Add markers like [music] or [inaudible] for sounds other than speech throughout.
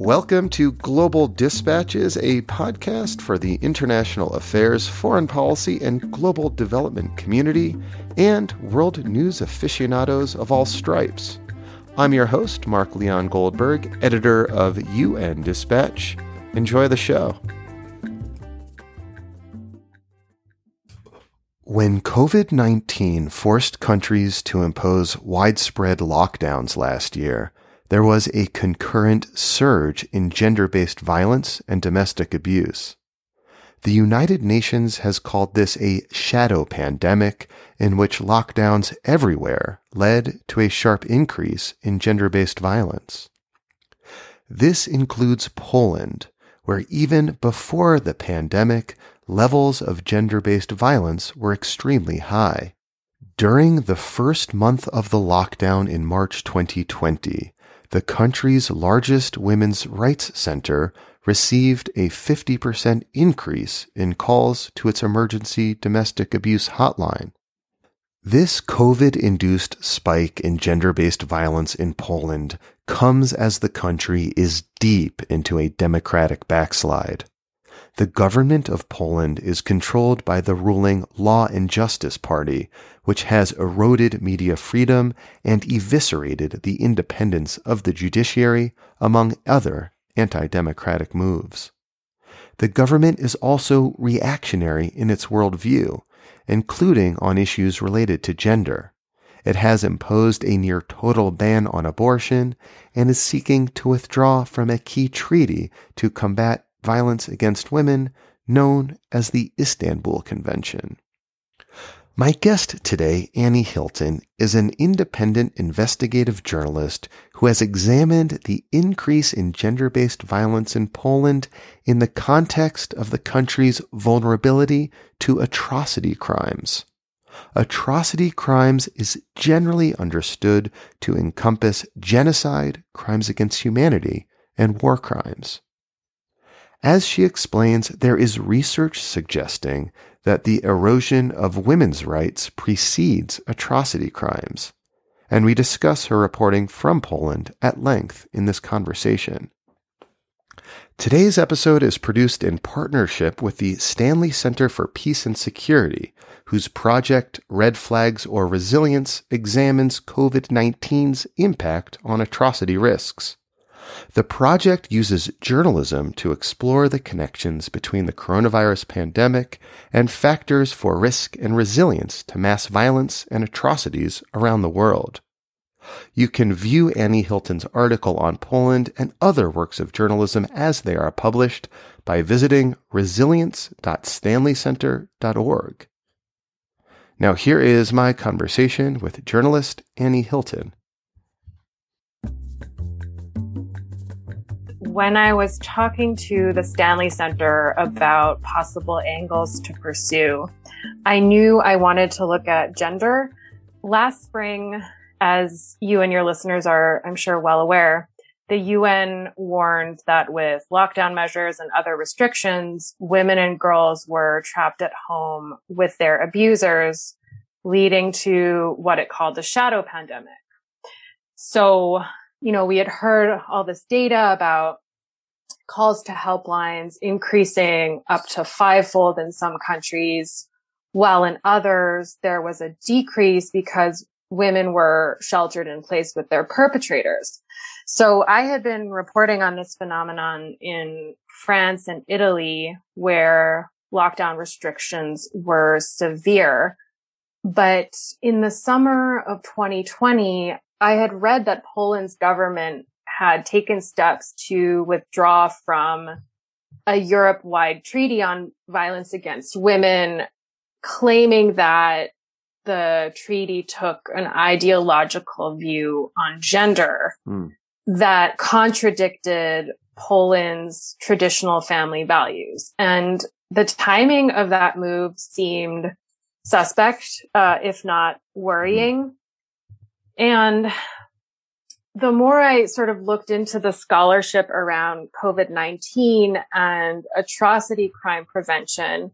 Welcome to Global Dispatches, a podcast for the international affairs, foreign policy, and global development community, and world news aficionados of all stripes. I'm your host, Mark Leon Goldberg, editor of UN Dispatch. Enjoy the show. When COVID 19 forced countries to impose widespread lockdowns last year, there was a concurrent surge in gender based violence and domestic abuse. The United Nations has called this a shadow pandemic in which lockdowns everywhere led to a sharp increase in gender based violence. This includes Poland, where even before the pandemic, levels of gender based violence were extremely high. During the first month of the lockdown in March 2020, the country's largest women's rights center received a 50% increase in calls to its emergency domestic abuse hotline. This COVID induced spike in gender based violence in Poland comes as the country is deep into a democratic backslide. The government of Poland is controlled by the ruling Law and Justice Party, which has eroded media freedom and eviscerated the independence of the judiciary, among other anti democratic moves. The government is also reactionary in its worldview, including on issues related to gender. It has imposed a near total ban on abortion and is seeking to withdraw from a key treaty to combat violence against women known as the Istanbul Convention. My guest today, Annie Hylton, is an independent investigative journalist who has examined the increase in gender based violence in Poland in the context of the country's vulnerability to atrocity crimes. Atrocity crimes is generally understood to encompass genocide, crimes against humanity, and war crimes. As she explains, there is research suggesting that the erosion of women's rights precedes atrocity crimes. And we discuss her reporting from Poland at length in this conversation. Today's episode is produced in partnership with the Stanley Center for Peace and Security, whose project Red Flags or Resilience examines COVID 19's impact on atrocity risks. The project uses journalism to explore the connections between the coronavirus pandemic and factors for risk and resilience to mass violence and atrocities around the world. You can view Annie Hylton's article on Poland and other works of journalism as they are published by visiting resilience.stanleycenter.org. Now, here is my conversation with journalist Annie Hylton. When I was talking to the Stanley Center about possible angles to pursue, I knew I wanted to look at gender. Last spring, as you and your listeners are, I'm sure, well aware, the UN warned that with lockdown measures and other restrictions, women and girls were trapped at home with their abusers, leading to what it called the shadow pandemic. So, you know, we had heard all this data about calls to helplines increasing up to fivefold in some countries, while in others there was a decrease because women were sheltered in place with their perpetrators. So I had been reporting on this phenomenon in France and Italy where lockdown restrictions were severe. But in the summer of 2020, I had read that Poland's government had taken steps to withdraw from a Europe wide treaty on violence against women, claiming that the treaty took an ideological view on gender mm. that contradicted Poland's traditional family values. And the timing of that move seemed suspect, uh, if not worrying. And the more I sort of looked into the scholarship around COVID-19 and atrocity crime prevention,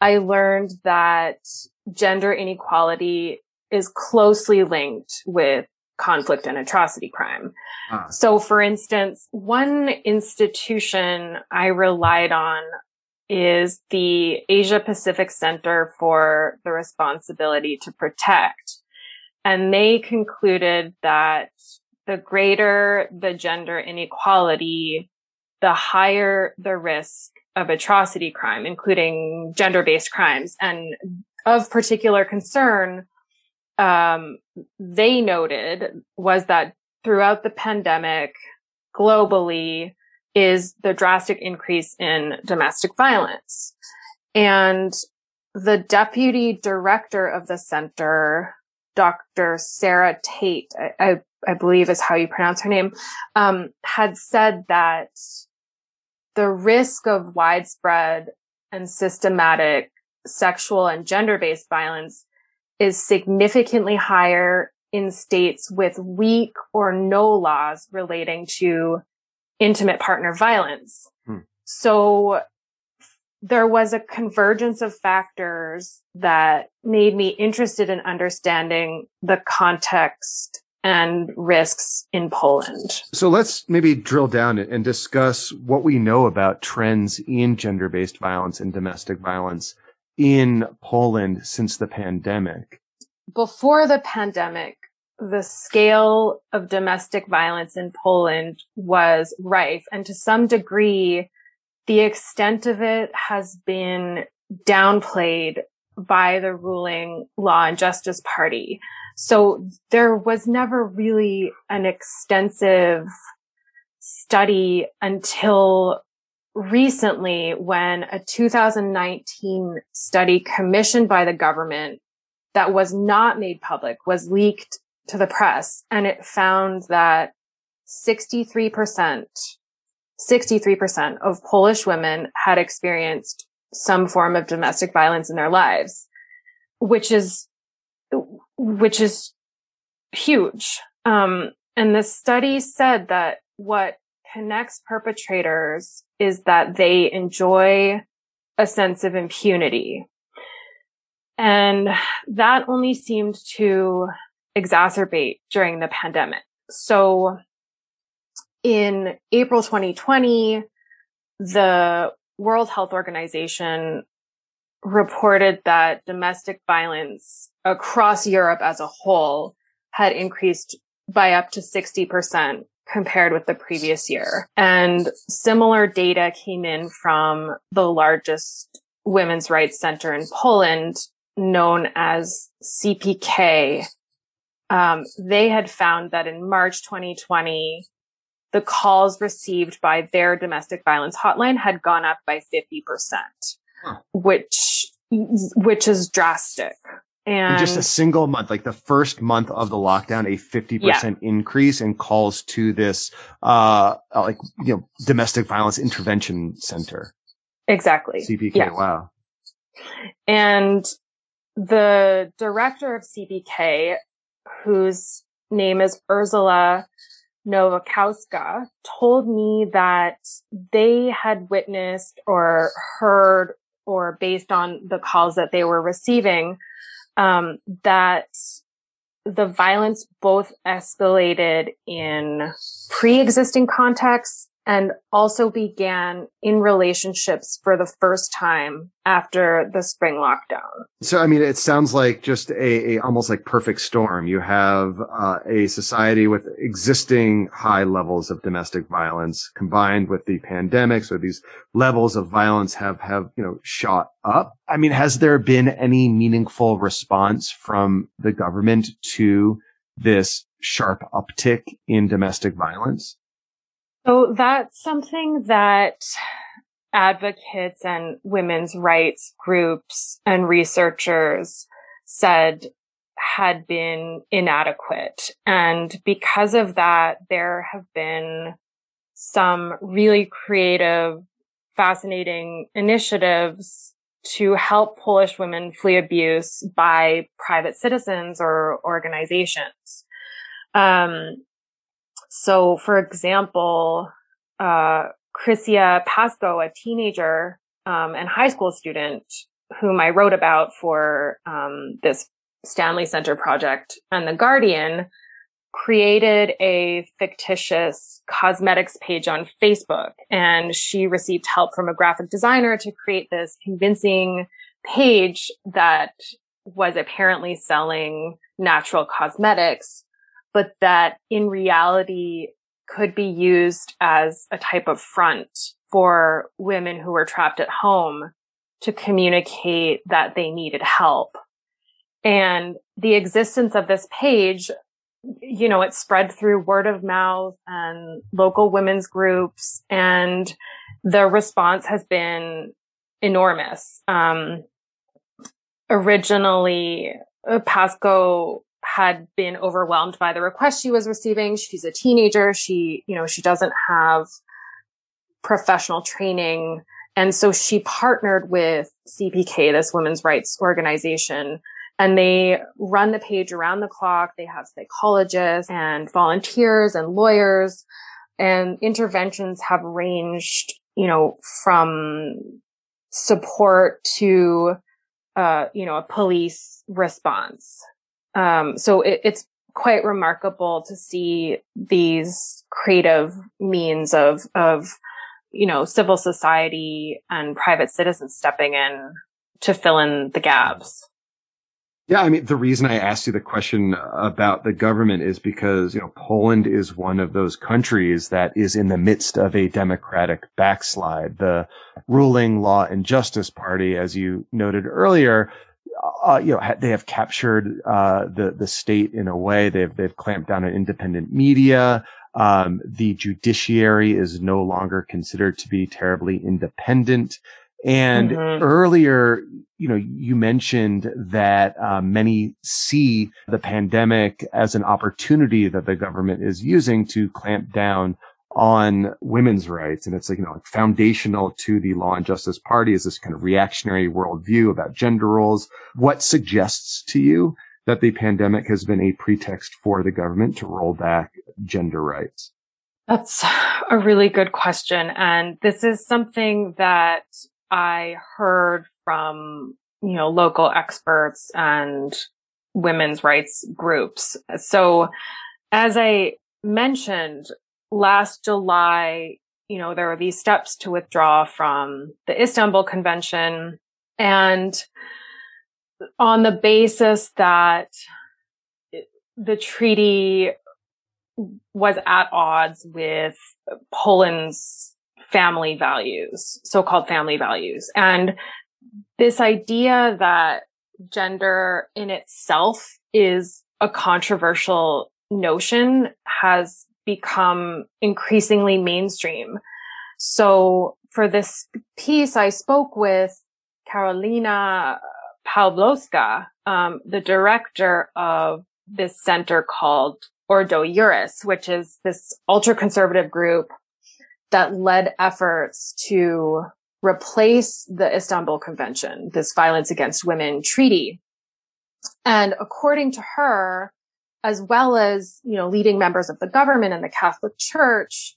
I learned that gender inequality is closely linked with conflict and atrocity crime. Ah. So, for instance, one institution I relied on is the Asia Pacific Center for the Responsibility to Protect. And they concluded that the greater the gender inequality, the higher the risk of atrocity crime, including gender based crimes. And of particular concern, um, they noted was that throughout the pandemic, globally, is the drastic increase in domestic violence. And the deputy director of the center, Dr. Sarah Teitt, I, I, I believe is how you pronounce her name, um, had said that the risk of widespread and systematic sexual and gender-based violence is significantly higher in states with weak or no laws relating to intimate partner violence. Hmm. So there was a convergence of factors that made me interested in understanding the context and risks in Poland. So let's maybe drill down and discuss what we know about trends in gender based violence and domestic violence in Poland since the pandemic. Before the pandemic, the scale of domestic violence in Poland was rife. And to some degree, the extent of it has been downplayed by the ruling Law and Justice Party. So there was never really an extensive study until recently when a 2019 study commissioned by the government that was not made public was leaked to the press and it found that 63%, 63% of Polish women had experienced some form of domestic violence in their lives, which is, which is huge. Um, and the study said that what connects perpetrators is that they enjoy a sense of impunity. And that only seemed to exacerbate during the pandemic. So in April 2020, the World Health Organization reported that domestic violence across Europe as a whole had increased by up to 60% compared with the previous year. And similar data came in from the largest women's rights center in Poland, known as CPK, um, they had found that in March 2020, the calls received by their domestic violence hotline had gone up by 50%, huh. which, which is drastic. And in just a single month, like the first month of the lockdown, a 50% yeah. increase in calls to this, uh, like, you know, domestic violence intervention center. Exactly. CPK. Yeah. Wow. And the director of CPK whose name is Urszula Nowakowska, told me that they had witnessed or heard or based on the calls that they were receiving, um, that the violence both escalated in pre-existing contexts and also began in relationships for the first time after the spring lockdown. So, I mean, it sounds like just a, a almost like perfect storm. You have uh, a society with existing high levels of domestic violence combined with the pandemic. So these levels of violence have, have, you know, shot up. I mean, has there been any meaningful response from the government to this sharp uptick in domestic violence? So that's something that advocates and women's rights groups and researchers said had been inadequate. And because of that, there have been some really creative, fascinating initiatives to help Polish women flee abuse by private citizens or organizations. Um, so, for example, uh, Krysia Paszko, a teenager um, and high school student whom I wrote about for um, this Stanley Center project and The Guardian, created a fictitious cosmetics page on Facebook. And she received help from a graphic designer to create this convincing page that was apparently selling natural cosmetics, but that in reality could be used as a type of front for women who were trapped at home to communicate that they needed help. And the existence of this page, you know, it spread through word of mouth and local women's groups and the response has been enormous. Um, originally, uh, Paszko had been overwhelmed by the requests she was receiving. She's a teenager. She, you know, she doesn't have professional training. And so she partnered with CPK, this women's rights organization, and they run the page around the clock. They have psychologists and volunteers and lawyers and interventions have ranged, you know, from support to, uh, you know, a police response. Um, so it, it's quite remarkable to see these creative means of, of, you know, civil society and private citizens stepping in to fill in the gaps. Yeah, I mean, the reason I asked you the question about the government is because, you know, Poland is one of those countries that is in the midst of a democratic backslide. The ruling Law and Justice Party, as you noted earlier, uh, you know, they have captured uh, the the state in a way. They've they've clamped down on independent media. Um, the judiciary is no longer considered to be terribly independent. And mm-hmm. earlier, you know, you mentioned that uh, many see the pandemic as an opportunity that the government is using to clamp down on women's rights. And it's like, you know, like foundational to the Law and Justice Party is this kind of reactionary worldview about gender roles. What suggests to you that the pandemic has been a pretext for the government to roll back gender rights? That's a really good question. And this is something that I heard from, you know, local experts and women's rights groups. So as I mentioned last July, you know, there were these steps to withdraw from the Istanbul Convention and on the basis that the treaty was at odds with Poland's family values, so-called family values. And this idea that gender in itself is a controversial notion has become increasingly mainstream. So for this piece, I spoke with Karolina Pawłowska, um, the director of this center called Ordo Iuris, which is this ultra conservative group that led efforts to replace the Istanbul Convention, this violence against women treaty. And according to her, as well as, you know, leading members of the government and the Catholic Church,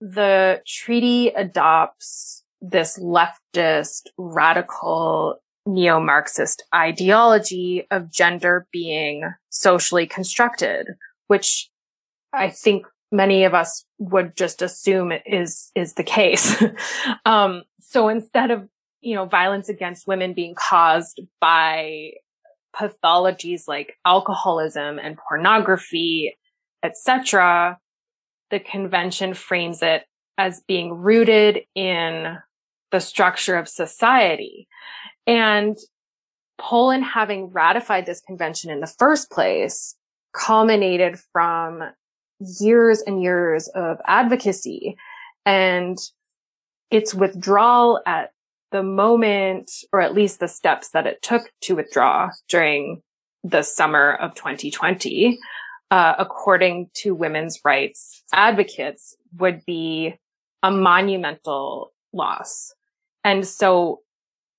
the treaty adopts this leftist, radical, neo-Marxist ideology of gender being socially constructed, which I think many of us would just assume is is the case. [laughs] um, so instead of you know violence against women being caused by pathologies like alcoholism and pornography, etc., the convention frames it as being rooted in the structure of society. And Poland having ratified this convention in the first place culminated from years and years of advocacy and its withdrawal at the moment, or at least the steps that it took to withdraw during the summer of 2020, uh, according to women's rights advocates, would be a monumental loss. And so,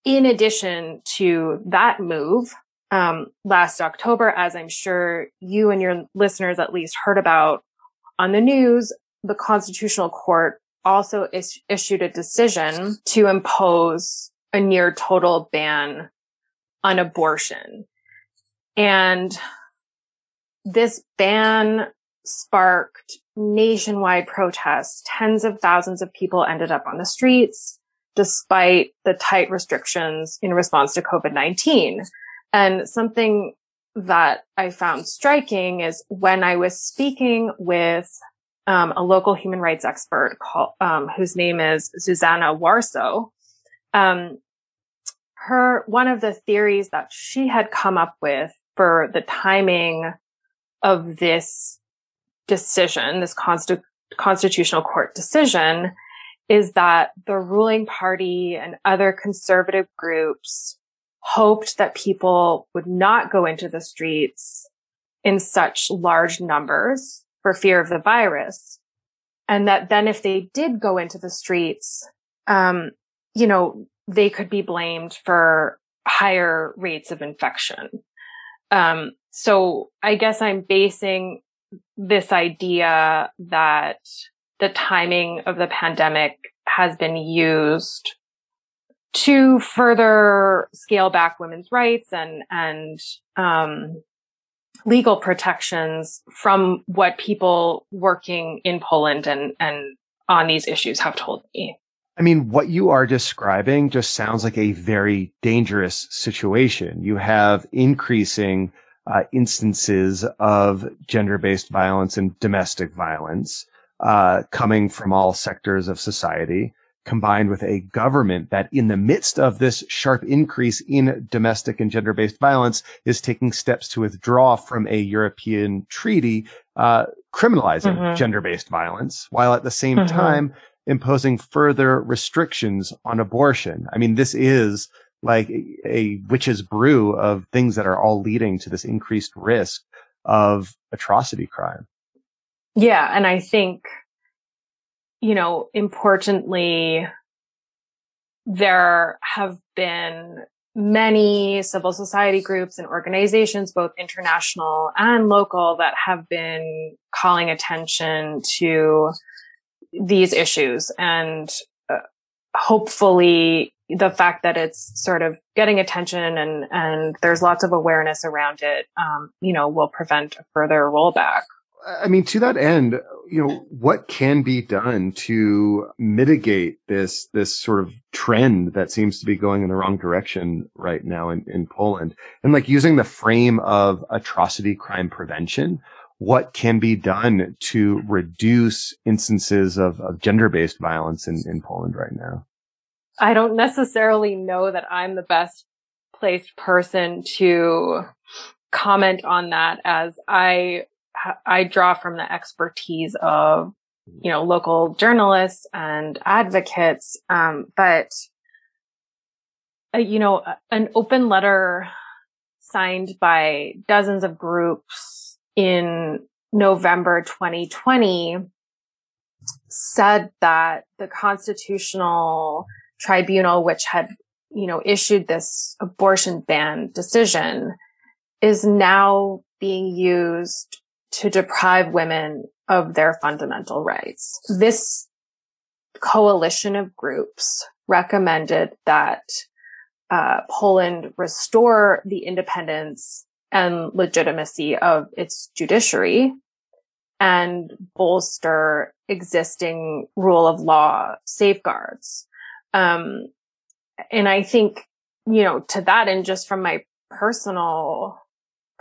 in addition to that move, um, last October, as I'm sure you and your listeners at least heard about on the news, the Constitutional Court also is- issued a decision to impose a near total ban on abortion. And this ban sparked nationwide protests. Tens of thousands of people ended up on the streets despite the tight restrictions in response to COVID-19. And something that I found striking is when I was speaking with um, a local human rights expert called, um, whose name is Zuzanna Warso. Um, her one of the theories that she had come up with for the timing of this decision, this consti- constitutional court decision, is that the ruling party and other conservative groups hoped that people would not go into the streets in such large numbers for fear of the virus. And that then if they did go into the streets, um, you know, they could be blamed for higher rates of infection. Um, so I guess I'm basing this idea that the timing of the pandemic has been used to further scale back women's rights and and um, legal protections from what people working in Poland and and on these issues have told me. I mean, what you are describing just sounds like a very dangerous situation. You have increasing uh, instances of gender-based violence and domestic violence uh, coming from all sectors of society combined with a government that in the midst of this sharp increase in domestic and gender-based violence is taking steps to withdraw from a European treaty, uh, criminalizing mm-hmm. gender-based violence while at the same mm-hmm. time imposing further restrictions on abortion. I mean, this is like a, a witch's brew of things that are all leading to this increased risk of atrocity crime. Yeah. And I think you know, importantly, there have been many civil society groups and organizations, both international and local, that have been calling attention to these issues. And uh, hopefully the fact that it's sort of getting attention and, and there's lots of awareness around it, um, you know, will prevent a further rollback. I mean, to that end, you know, what can be done to mitigate this, this sort of trend that seems to be going in the wrong direction right now in, in Poland? And like using the frame of atrocity crime prevention, what can be done to reduce instances of, of gender-based violence in, in Poland right now? I don't necessarily know that I'm the best placed person to comment on that as I I draw from the expertise of, you know, local journalists and advocates. Um, but, uh, you know, an open letter signed by dozens of groups in November 2020 said that the constitutional tribunal, which had, you know, issued this abortion ban decision is now being used to deprive women of their fundamental rights. This coalition of groups recommended that uh, Poland restore the independence and legitimacy of its judiciary and bolster existing rule of law safeguards. Um, and I think, you know, to that and just from my personal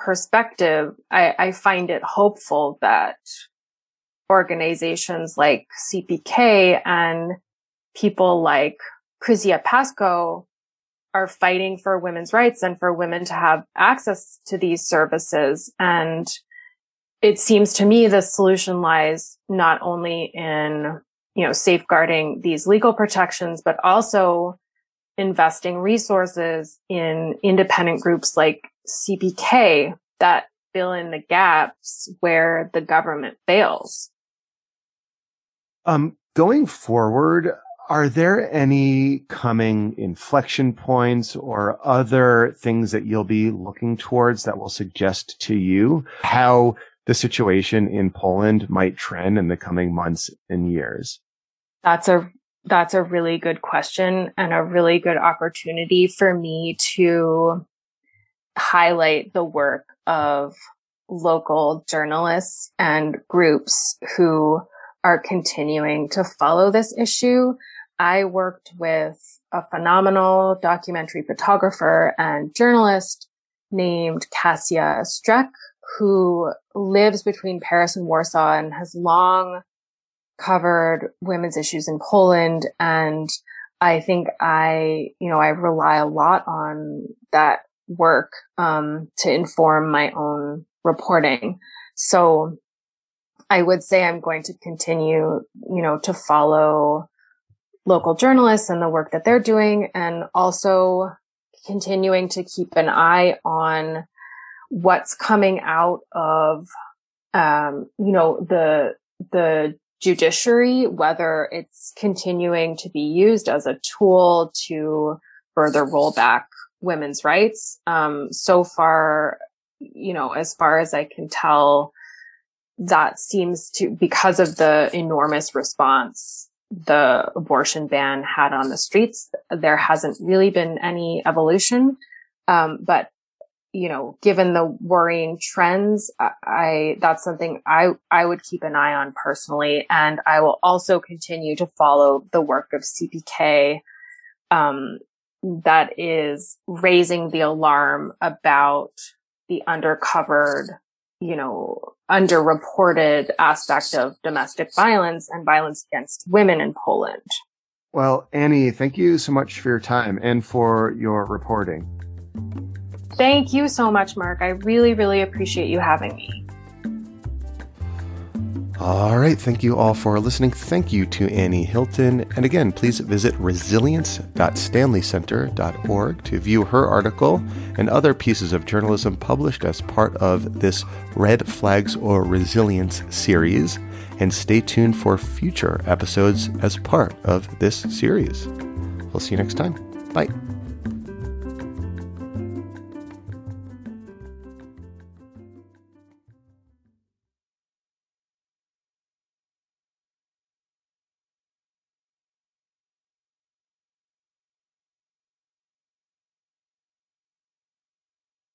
perspective, I, I find it hopeful that organizations like CPK and people like Krysia Paszko are fighting for women's rights and for women to have access to these services. And it seems to me the solution lies not only in, you know, safeguarding these legal protections, but also investing resources in independent groups like CPK that fill in the gaps where the government fails. Um, going forward, are there any coming inflection points or other things that you'll be looking towards that will suggest to you how the situation in Poland might trend in the coming months and years? That's a that's a really good question and a really good opportunity for me to highlight the work of local journalists and groups who are continuing to follow this issue. I worked with a phenomenal documentary photographer and journalist named Kasia Strek, who lives between Paris and Warsaw and has long covered women's issues in Poland. And I think I, you know, I rely a lot on that work um, to inform my own reporting. So I would say I'm going to continue, you know, to follow local journalists and the work that they're doing and also continuing to keep an eye on what's coming out of, um, you know, the, the judiciary, whether it's continuing to be used as a tool to further roll back women's rights. Um, so far, you know, as far as I can tell, that seems to, because of the enormous response the abortion ban had on the streets, there hasn't really been any evolution. Um, but you know, given the worrying trends, I, I, that's something I, I would keep an eye on personally. And I will also continue to follow the work of CPK, um, that is raising the alarm about the undercovered, you know, underreported aspect of domestic violence and violence against women in Poland. Well, Annie, thank you so much for your time and for your reporting. Thank you so much, Mark. I really, really appreciate you having me. All right. Thank you all for listening. Thank you to Annie Hylton. And again, please visit resilience.stanleycenter.org to view her article and other pieces of journalism published as part of this Red Flags or Resilience series. And stay tuned for future episodes as part of this series. We'll see you next time. Bye.